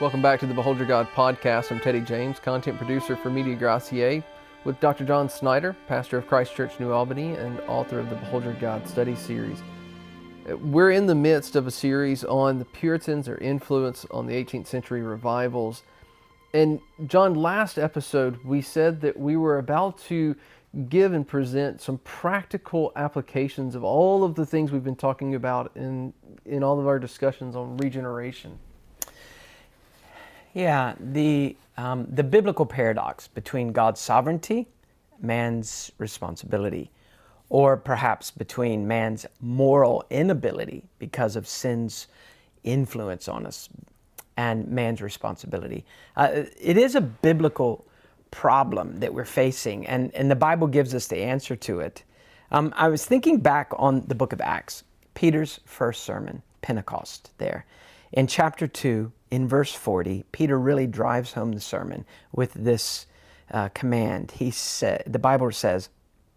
Welcome back to the Behold Your God podcast. I'm Teddy James, content producer for Media Gratiae, with Dr. John Snyder, pastor of Christ Church New Albany and author of the Behold Your God study series. Uh, we're in the midst of a series on the Puritans, their influence on the 18th century revivals. And John, last episode, we said that we were about to give and present some practical applications of all of the things we've been talking about in, in all of our discussions on regeneration. Yeah, the, um, the biblical paradox between God's sovereignty, man's responsibility, or perhaps between man's moral inability because of sin's influence on us and man's responsibility. Uh, it is a biblical problem that we're facing, and, and the Bible gives us the answer to it. Um, I was thinking back on the book of Acts, Peter's first sermon, Pentecost, there. In chapter 2, in verse 40, Peter really drives home the sermon with this uh, command. He said, the Bible says,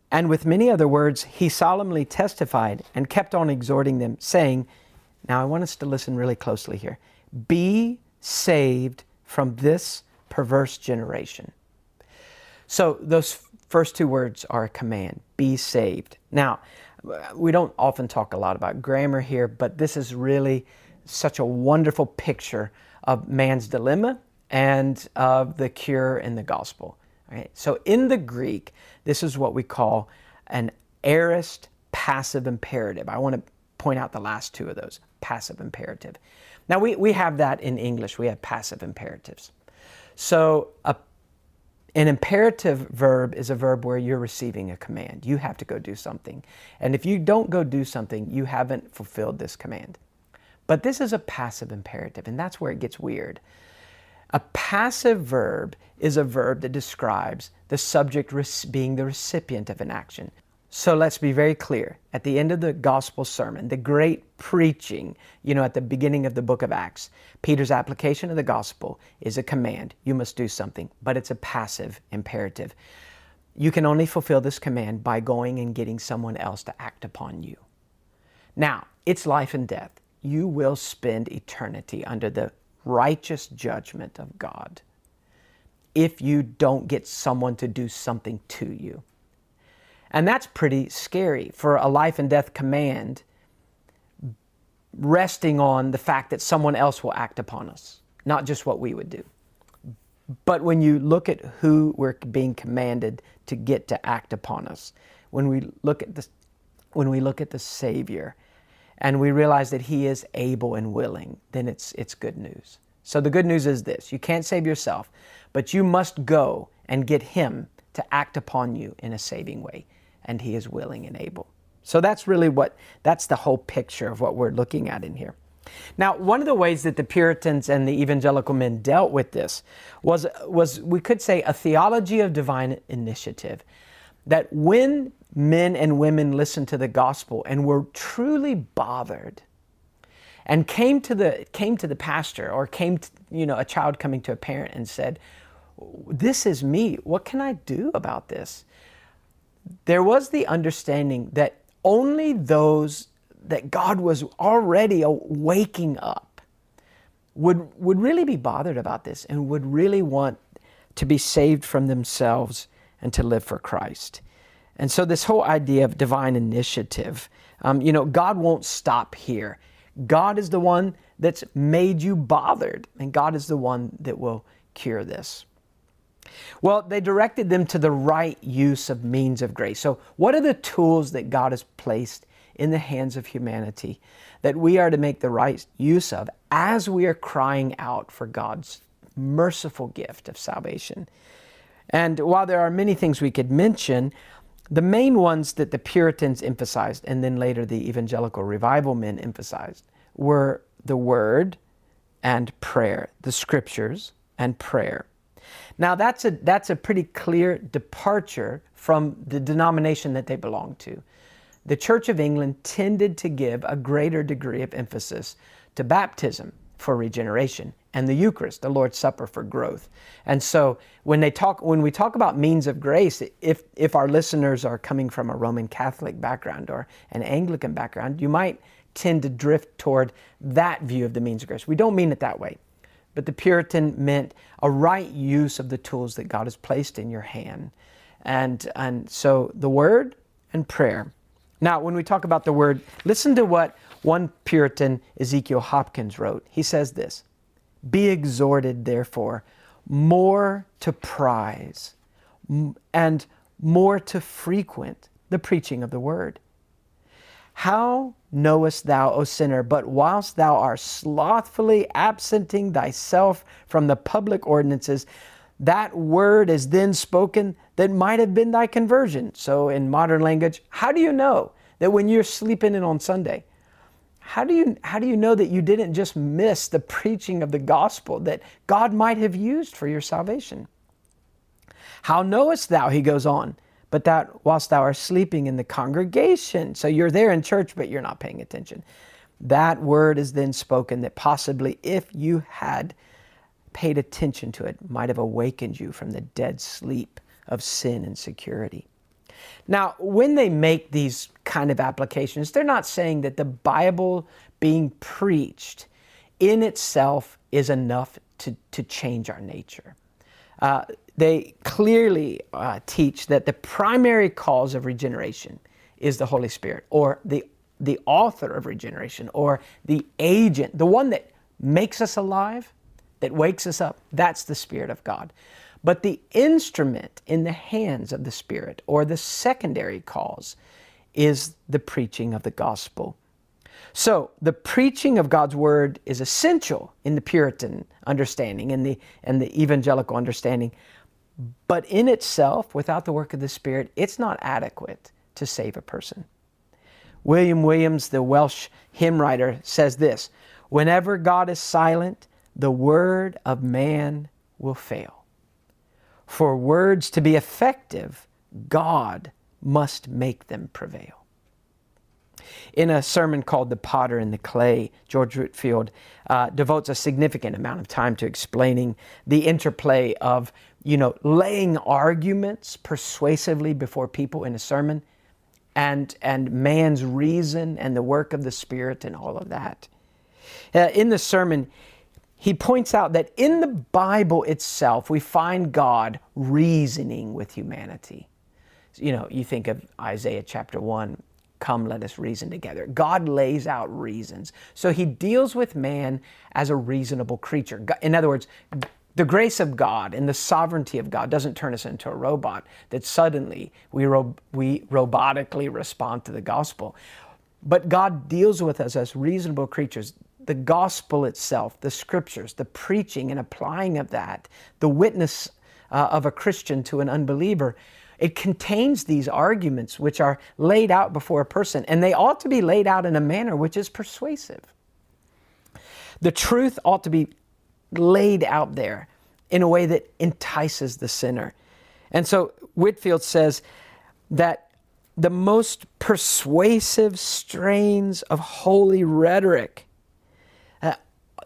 and with many other words, he solemnly testified and kept on exhorting them, saying, Now I want us to listen really closely here. Be saved from this perverse generation. So those first two words are a command be saved. Now, we don't often talk a lot about grammar here, but this is really such a wonderful picture of man's dilemma and of the cure in the gospel. Right? So in the Greek, this is what we call an aorist passive imperative. I want to point out the last two of those passive imperative. Now we, we have that in English, we have passive imperatives. So a, an imperative verb is a verb where you're receiving a command. You have to go do something. And if you don't go do something, you haven't fulfilled this command. But this is a passive imperative, and that's where it gets weird. A passive verb is a verb that describes the subject being the recipient of an action. So let's be very clear. At the end of the gospel sermon, the great preaching, you know, at the beginning of the book of Acts, Peter's application of the gospel is a command. You must do something, but it's a passive imperative. You can only fulfill this command by going and getting someone else to act upon you. Now, it's life and death you will spend eternity under the righteous judgment of God if you don't get someone to do something to you. And that's pretty scary for a life and death command resting on the fact that someone else will act upon us, not just what we would do. But when you look at who we're being commanded to get to act upon us, when we look at the, when we look at the Savior, and we realize that He is able and willing, then it's, it's good news. So the good news is this you can't save yourself, but you must go and get Him to act upon you in a saving way, and He is willing and able. So that's really what, that's the whole picture of what we're looking at in here. Now, one of the ways that the Puritans and the evangelical men dealt with this was, was we could say, a theology of divine initiative. That when men and women listened to the gospel and were truly bothered and came to the came to the pastor or came to, you know a child coming to a parent and said this is me. What can i do about this? There was the understanding that only those that god was already waking up would would really be bothered about this and would really want to be saved from themselves and to live for christ and so, this whole idea of divine initiative, um, you know, God won't stop here. God is the one that's made you bothered, and God is the one that will cure this. Well, they directed them to the right use of means of grace. So, what are the tools that God has placed in the hands of humanity that we are to make the right use of as we are crying out for God's merciful gift of salvation? And while there are many things we could mention, the main ones that the Puritans emphasized, and then later the evangelical revival men emphasized, were the Word and prayer, the Scriptures and prayer. Now, that's a, that's a pretty clear departure from the denomination that they belonged to. The Church of England tended to give a greater degree of emphasis to baptism for regeneration and the Eucharist, the Lord's Supper for growth. And so when they talk when we talk about means of grace, if if our listeners are coming from a Roman Catholic background or an Anglican background, you might tend to drift toward that view of the means of grace. We don't mean it that way. but the Puritan meant a right use of the tools that God has placed in your hand. And, and so the word and prayer. Now, when we talk about the word, listen to what one Puritan, Ezekiel Hopkins, wrote. He says this Be exhorted, therefore, more to prize and more to frequent the preaching of the word. How knowest thou, O sinner, but whilst thou art slothfully absenting thyself from the public ordinances, that word is then spoken that might have been thy conversion. So, in modern language, how do you know that when you're sleeping in on Sunday, how do you how do you know that you didn't just miss the preaching of the gospel that God might have used for your salvation? How knowest thou, he goes on, but that whilst thou art sleeping in the congregation, so you're there in church, but you're not paying attention. That word is then spoken that possibly if you had paid attention to it, might have awakened you from the dead sleep of sin and security. Now, when they make these kind of applications, they're not saying that the Bible being preached in itself is enough to, to change our nature. Uh, they clearly uh, teach that the primary cause of regeneration is the Holy Spirit, or the, the author of regeneration, or the agent, the one that makes us alive, that wakes us up. That's the Spirit of God. But the instrument in the hands of the Spirit, or the secondary cause, is the preaching of the gospel. So, the preaching of God's word is essential in the Puritan understanding and the, and the evangelical understanding. But in itself, without the work of the Spirit, it's not adequate to save a person. William Williams, the Welsh hymn writer, says this Whenever God is silent, the word of man will fail. For words to be effective, God must make them prevail. In a sermon called The Potter and the Clay, George Whitefield uh, devotes a significant amount of time to explaining the interplay of you know, laying arguments persuasively before people in a sermon and, and man's reason and the work of the Spirit and all of that. Uh, in the sermon, he points out that in the Bible itself, we find God reasoning with humanity. You know, you think of Isaiah chapter 1, come let us reason together. God lays out reasons. So he deals with man as a reasonable creature. In other words, the grace of God and the sovereignty of God doesn't turn us into a robot that suddenly we, ro- we robotically respond to the gospel. But God deals with us as reasonable creatures. The gospel itself, the scriptures, the preaching and applying of that, the witness uh, of a Christian to an unbeliever, it contains these arguments which are laid out before a person, and they ought to be laid out in a manner which is persuasive. The truth ought to be laid out there in a way that entices the sinner. And so Whitefield says that the most persuasive strains of holy rhetoric,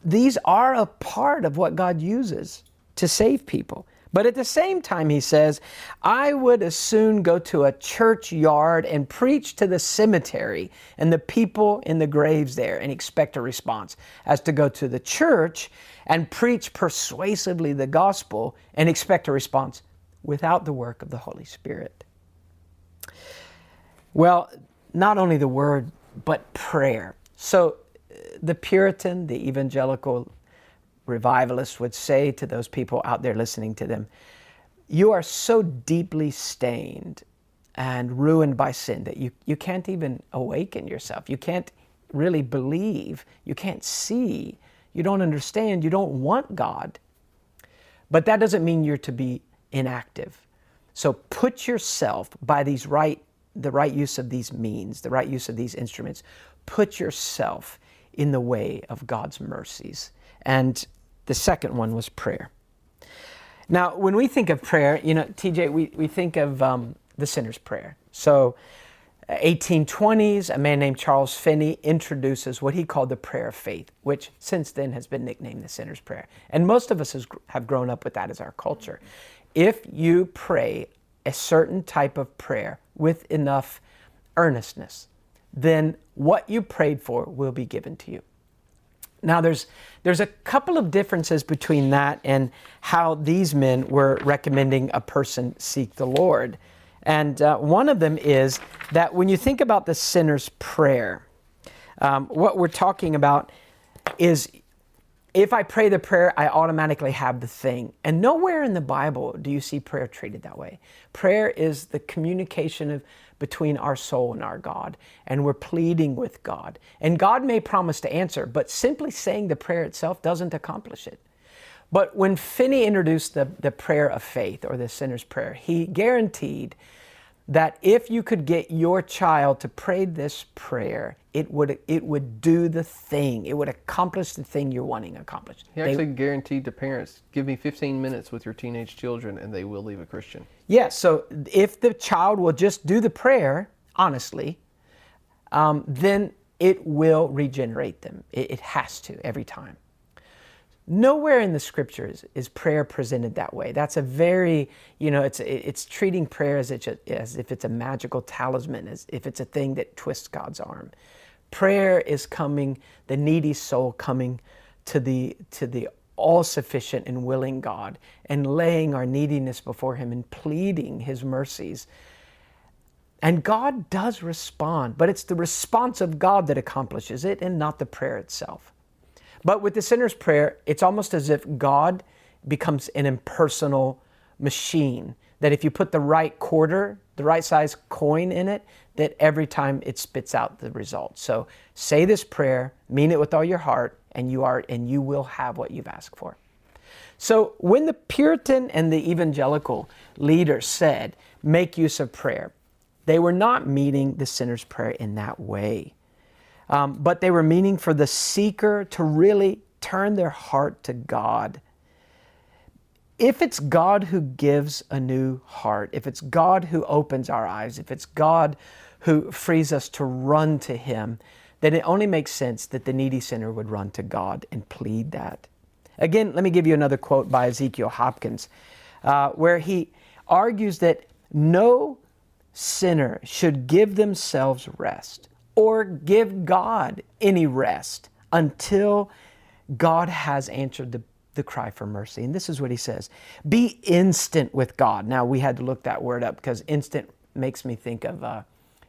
these are a part of what God uses to save people. But at the same time, he says, I would as soon go to a churchyard and preach to the cemetery and the people in the graves there and expect a response as to go to the church and preach persuasively the gospel and expect a response without the work of the Holy Spirit. Well, not only the word, but prayer. So the Puritan, the evangelical revivalists would say to those people out there listening to them, You are so deeply stained and ruined by sin that you, you can't even awaken yourself. You can't really believe. You can't see. You don't understand. You don't want God. But that doesn't mean you're to be inactive. So put yourself by these right, the right use of these means, the right use of these instruments, put yourself in the way of God's mercies. And the second one was prayer. Now, when we think of prayer, you know, TJ, we, we think of um, the sinner's prayer. So, 1820s, a man named Charles Finney introduces what he called the prayer of faith, which since then has been nicknamed the sinner's prayer. And most of us has, have grown up with that as our culture. If you pray a certain type of prayer with enough earnestness, then what you prayed for will be given to you. Now, there's, there's a couple of differences between that and how these men were recommending a person seek the Lord. And uh, one of them is that when you think about the sinner's prayer, um, what we're talking about is if I pray the prayer, I automatically have the thing. And nowhere in the Bible do you see prayer treated that way. Prayer is the communication of between our soul and our God, and we're pleading with God. And God may promise to answer, but simply saying the prayer itself doesn't accomplish it. But when Finney introduced the, the prayer of faith or the sinner's prayer, he guaranteed that if you could get your child to pray this prayer, it would it would do the thing. It would accomplish the thing you're wanting accomplished. He actually they, guaranteed to parents, give me 15 minutes with your teenage children and they will leave a Christian. Yes, yeah, so if the child will just do the prayer honestly, um, then it will regenerate them. It, it has to every time. Nowhere in the scriptures is prayer presented that way. That's a very, you know, it's it's treating prayer as, it, as if it's a magical talisman, as if it's a thing that twists God's arm. Prayer is coming, the needy soul coming to the to the all sufficient and willing God and laying our neediness before Him and pleading His mercies. And God does respond, but it's the response of God that accomplishes it and not the prayer itself. But with the sinner's prayer, it's almost as if God becomes an impersonal machine. That if you put the right quarter, the right size coin in it, that every time it spits out the result. So say this prayer, mean it with all your heart, and you are and you will have what you've asked for. So when the Puritan and the evangelical leaders said, make use of prayer, they were not meeting the sinner's prayer in that way um, but they were meaning for the seeker to really turn their heart to God. If it's God who gives a new heart, if it's God who opens our eyes, if it's God who frees us to run to Him, then it only makes sense that the needy sinner would run to God and plead that. Again, let me give you another quote by Ezekiel Hopkins, uh, where he argues that no sinner should give themselves rest or give God any rest until God has answered the, the cry for mercy. And this is what he says Be instant with God. Now, we had to look that word up because instant makes me think of, uh,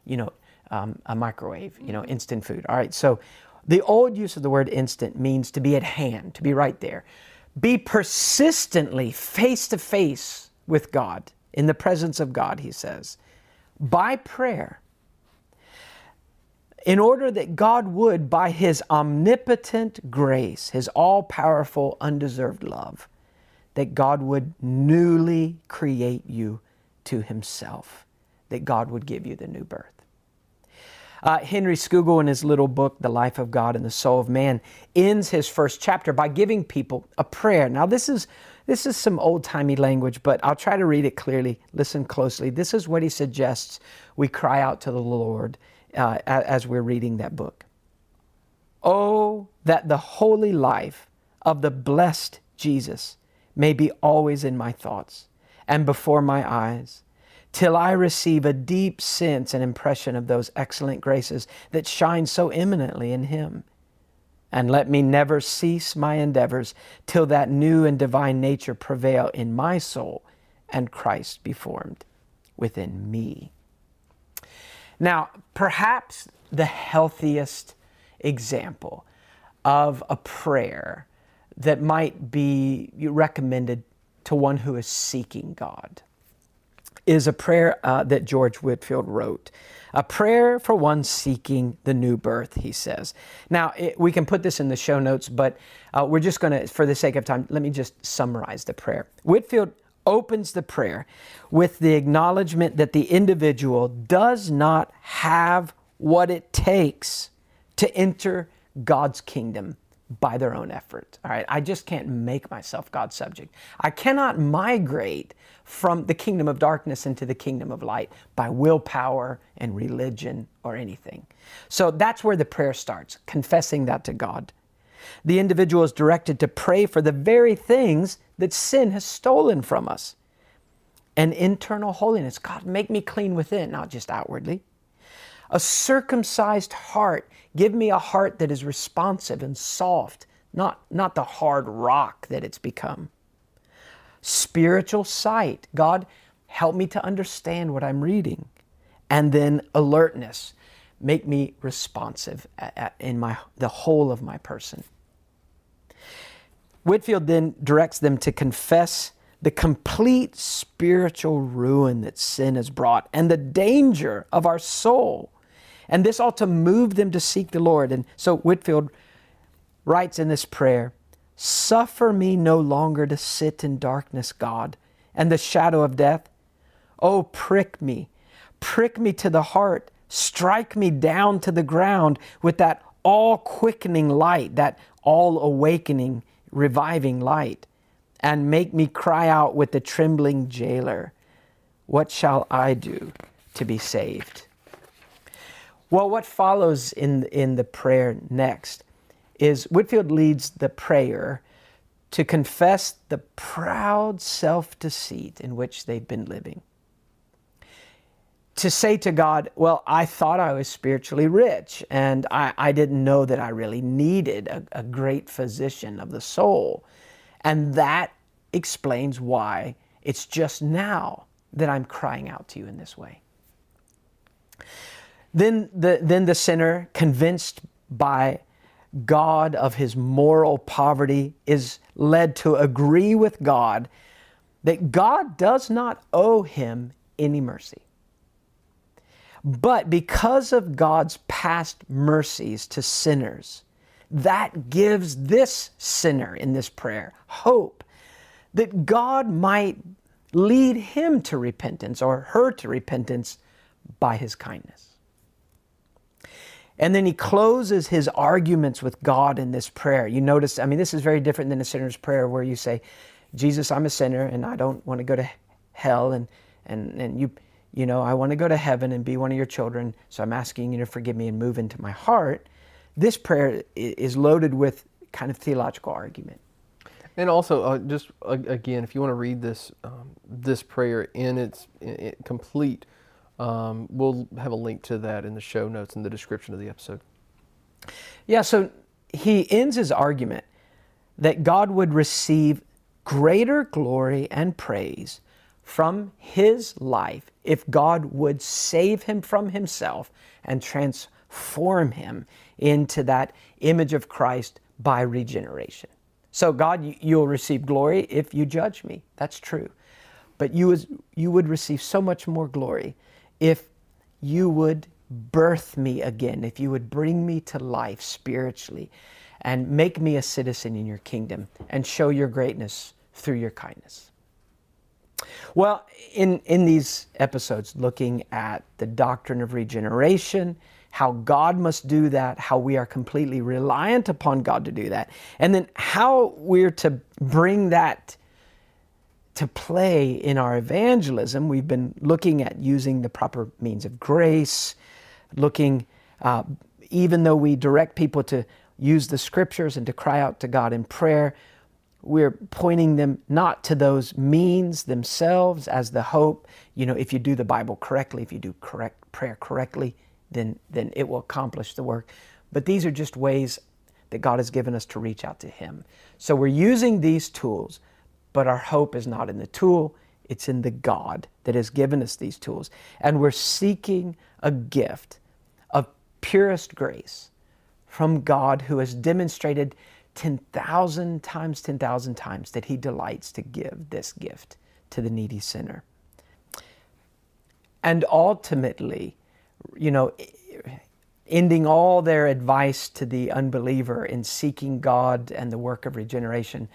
you know, um, a microwave, you know, instant food. All right, so the old use of the word instant means to be at hand, to be right there. Be persistently face to face with God, in the presence of God, he says, by prayer in order that God would, by His omnipotent grace, His all powerful, undeserved love, that God would newly create you to Himself, that God would give you the new birth. Uh, Henry Scougal, in his little book, The Life of God and the Soul of Man, ends his first chapter by giving people a prayer. Now, this is, this is some old timey language, but I'll try to read it clearly. Listen closely. This is what he suggests we cry out to the Lord uh, as we're reading that book. Oh, that the holy life of the blessed Jesus may be always in my thoughts and before my eyes, till I receive a deep sense and impression of those excellent graces that shine so eminently in Him. And let me never cease my endeavors till that new and divine nature prevail in my soul and Christ be formed within me. Now, perhaps the healthiest example of a prayer that might be recommended to one who is seeking God is a prayer uh, that George Whitefield wrote. A prayer for one seeking the new birth, he says. Now, it, we can put this in the show notes, but uh, we're just going to, for the sake of time, let me just summarize the prayer. Whitefield opens the prayer with the acknowledgement that the individual does not have what it takes to enter God's kingdom by their own effort. All right, I just can't make myself God's subject. I cannot migrate from the kingdom of darkness into the kingdom of light by willpower and religion or anything. So that's where the prayer starts, confessing that to God. The individual is directed to pray for the very things that sin has stolen from us. An internal holiness. God, make me clean within, not just outwardly. a circumcised heart. Give me a heart that is responsive and soft, not, not the hard rock that it's become. Spiritual sight. God, help me to understand what I'm reading. And then alertness. Make me responsive in my, the whole of my person. Whitefield then directs them to confess the complete spiritual ruin that sin has brought and the danger of our soul. And this ought to move them to seek the Lord. And so Whitefield writes in this prayer Suffer me no longer to sit in darkness, God, and the shadow of death. Oh, prick me, prick me to the heart, strike me down to the ground with that all quickening light, that all awakening, reviving light and make me cry out with the trembling jailer, What shall I do to be saved? Well, what follows in, in the prayer next is Whitefield leads the prayer to confess the proud self deceit in which they've been living. To say to God, Well, I thought I was spiritually rich, and I, I didn't know that I really needed a, a great physician of the soul. And that explains why it's just now that I'm crying out to you in this way. Then the, then the sinner, convinced by God of his moral poverty, is led to agree with God that God does not owe him any mercy. But because of God's past mercies to sinners, that gives this sinner in this prayer hope that God might lead him to repentance or her to repentance by his kindness. And then he closes his arguments with God in this prayer. You notice, I mean, this is very different than a sinner's prayer where you say, Jesus, I'm a sinner and I don't want to go to hell and, and, and you, you know, I want to go to heaven and be one of your children, so I'm asking you to forgive me and move into my heart. This prayer is loaded with kind of theological argument. And also, uh, just uh, again, if you want to read this um, this prayer in its in, in complete, um, we'll have a link to that in the show notes in the description of the episode. Yeah. So he ends his argument that God would receive greater glory and praise from his life if God would save him from himself and transform him into that image of Christ by regeneration. So, God, you'll receive glory if you judge me. That's true. But you, you would receive so much more glory if you would birth me again, if you would bring me to life spiritually and make me a citizen in your kingdom and show your greatness through your kindness. Well, in, in these episodes, looking at the doctrine of regeneration, how God must do that, how we are completely reliant upon God to do that, and then how we're to bring that to play in our evangelism. We've been looking at using the proper means of grace, looking, uh, even though we direct people to use the scriptures and to cry out to God in prayer, we're pointing them not to those means themselves as the hope. You know, if you do the Bible correctly, if you do correct prayer correctly, then then it will accomplish the work. But these are just ways that God has given us to reach out to Him. So we're using these tools, but our hope is not in the tool, it's in the God that has given us these tools. And we're seeking a gift of purest grace from God who has demonstrated 10,000 times 10,000 times that He delights to give this gift to the needy sinner. And ultimately, you know, ending all their advice to the unbeliever in seeking God and the work of regeneration,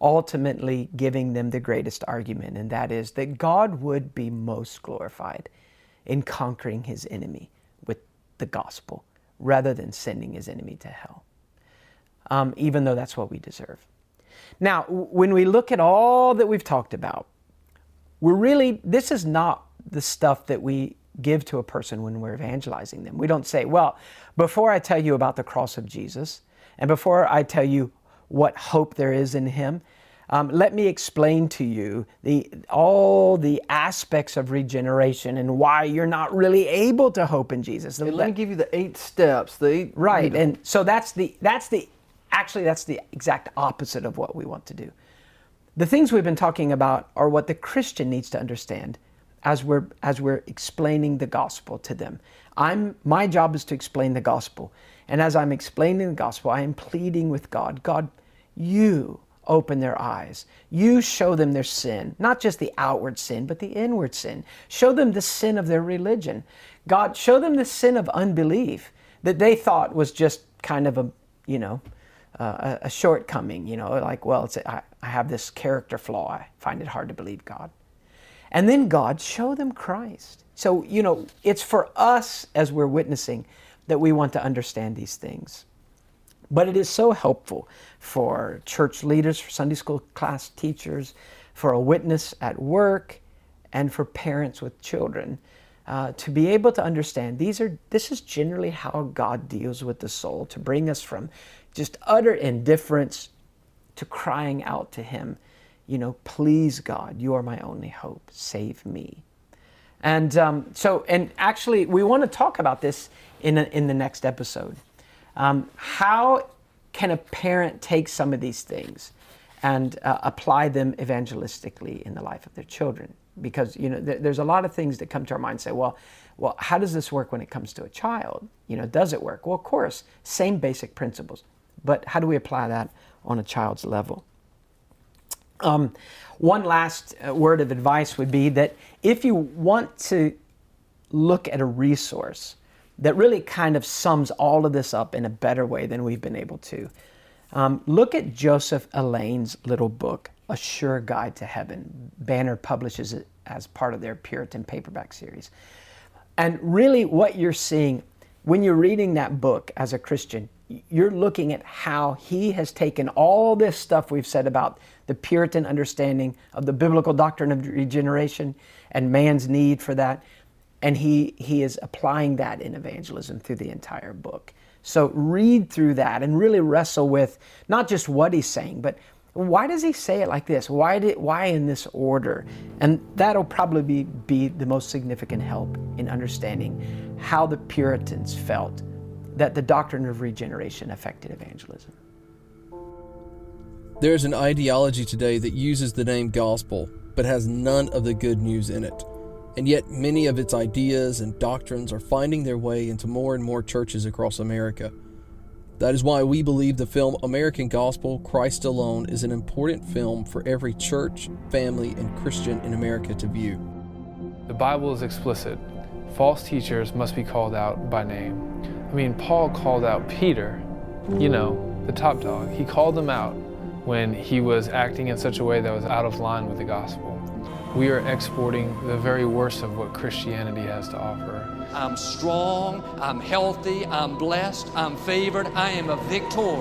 ultimately giving them the greatest argument, and that is that God would be most glorified in conquering his enemy with the gospel rather than sending his enemy to hell um, even though that's what we deserve. Now, when we look at all that we've talked about, we're really, this is not the stuff that we give to a person when we're evangelizing them. We don't say, well, before I tell you about the cross of Jesus, and before I tell you what hope there is in Him, Um, let me explain to you the all the aspects of regeneration and why you're not really able to hope in Jesus. And let me give you the eight steps. The eight, right, and so that's the that's the actually that's the exact opposite of what we want to do. The things we've been talking about are what the Christian needs to understand as we're as we're explaining the gospel to them. I'm my job is to explain the gospel. And as I'm explaining the gospel, I am pleading with God, God, you open their eyes. You show them their sin, not just the outward sin, but the inward sin. Show them the sin of their religion. God, show them the sin of unbelief that they thought was just kind of a, you know, uh, a, shortcoming, you know, like, well, it's a, I, I have this character flaw. I find it hard to believe God. And then God, show them Christ. So, you know, it's for us as we're witnessing that we want to understand these things. But it is so helpful for church leaders, for Sunday school class teachers, for a witness at work, and for parents with children uh, to be able to understand these are this is generally how God deals with the soul to bring us from just utter indifference to crying out to Him, you know, please God, you are my only hope, save me. And um, so, and actually, we want to talk about this in, a, in the next episode. Um, how can a parent take some of these things and uh, apply them evangelistically in the life of their children? Because you know, th- there's a lot of things that come to our mind and say, well, well, how does this work when it comes to a child? You know, does it work? Well, of course, same basic principles, but how do we apply that on a child's level? Um, one last uh, word of advice would be that if you want to look at a resource that really kind of sums all of this up in a better way than we've been able to, um, look at Joseph Alleine's little book, A Sure Guide to Heaven. Banner publishes it as part of their Puritan paperback series. And really, what you're seeing when you're reading that book as a Christian, you're looking at how he has taken all this stuff we've said about the Puritan understanding of the biblical doctrine of regeneration and man's need for that, and he, he is applying that in evangelism through the entire book. So read through that and really wrestle with not just what he's saying, but why does he say it like this? Why did why in this order? And that'll probably be, be the most significant help in understanding how the Puritans felt that the doctrine of regeneration affected evangelism. There's an ideology today that uses the name gospel, but has none of the good news in it. And yet, many of its ideas and doctrines are finding their way into more and more churches across America. That is why we believe the film American Gospel Christ Alone is an important film for every church, family, and Christian in America to view. The Bible is explicit. False teachers must be called out by name. I mean, Paul called out Peter, you know, the top dog. He called him out when he was acting in such a way that was out of line with the gospel. We are exporting the very worst of what Christianity has to offer. I'm strong, I'm healthy, I'm blessed, I'm favored, I am a victor,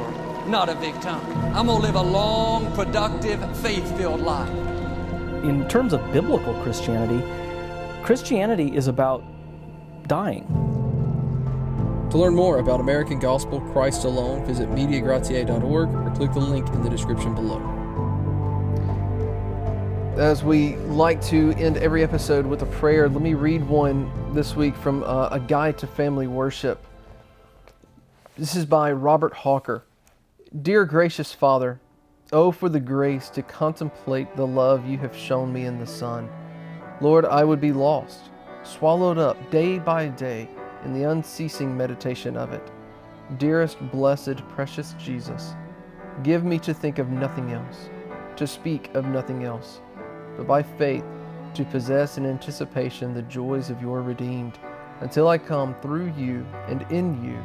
not a victim. I'm going to live a long, productive, faith filled life. In terms of biblical Christianity, Christianity is about dying. To learn more about American Gospel Christ Alone, visit MediaGratiae.org or click the link in the description below. As we like to end every episode with a prayer, let me read one this week from uh, A Guide to Family Worship. This is by Robert Hawker. Dear gracious Father, oh, for the grace to contemplate the love you have shown me in the Son. Lord, I would be lost, swallowed up day by day in the unceasing meditation of it. Dearest, blessed, precious Jesus, give me to think of nothing else, to speak of nothing else but by faith to possess in anticipation the joys of your redeemed, until I come through you and in you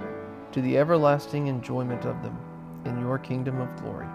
to the everlasting enjoyment of them in your kingdom of glory.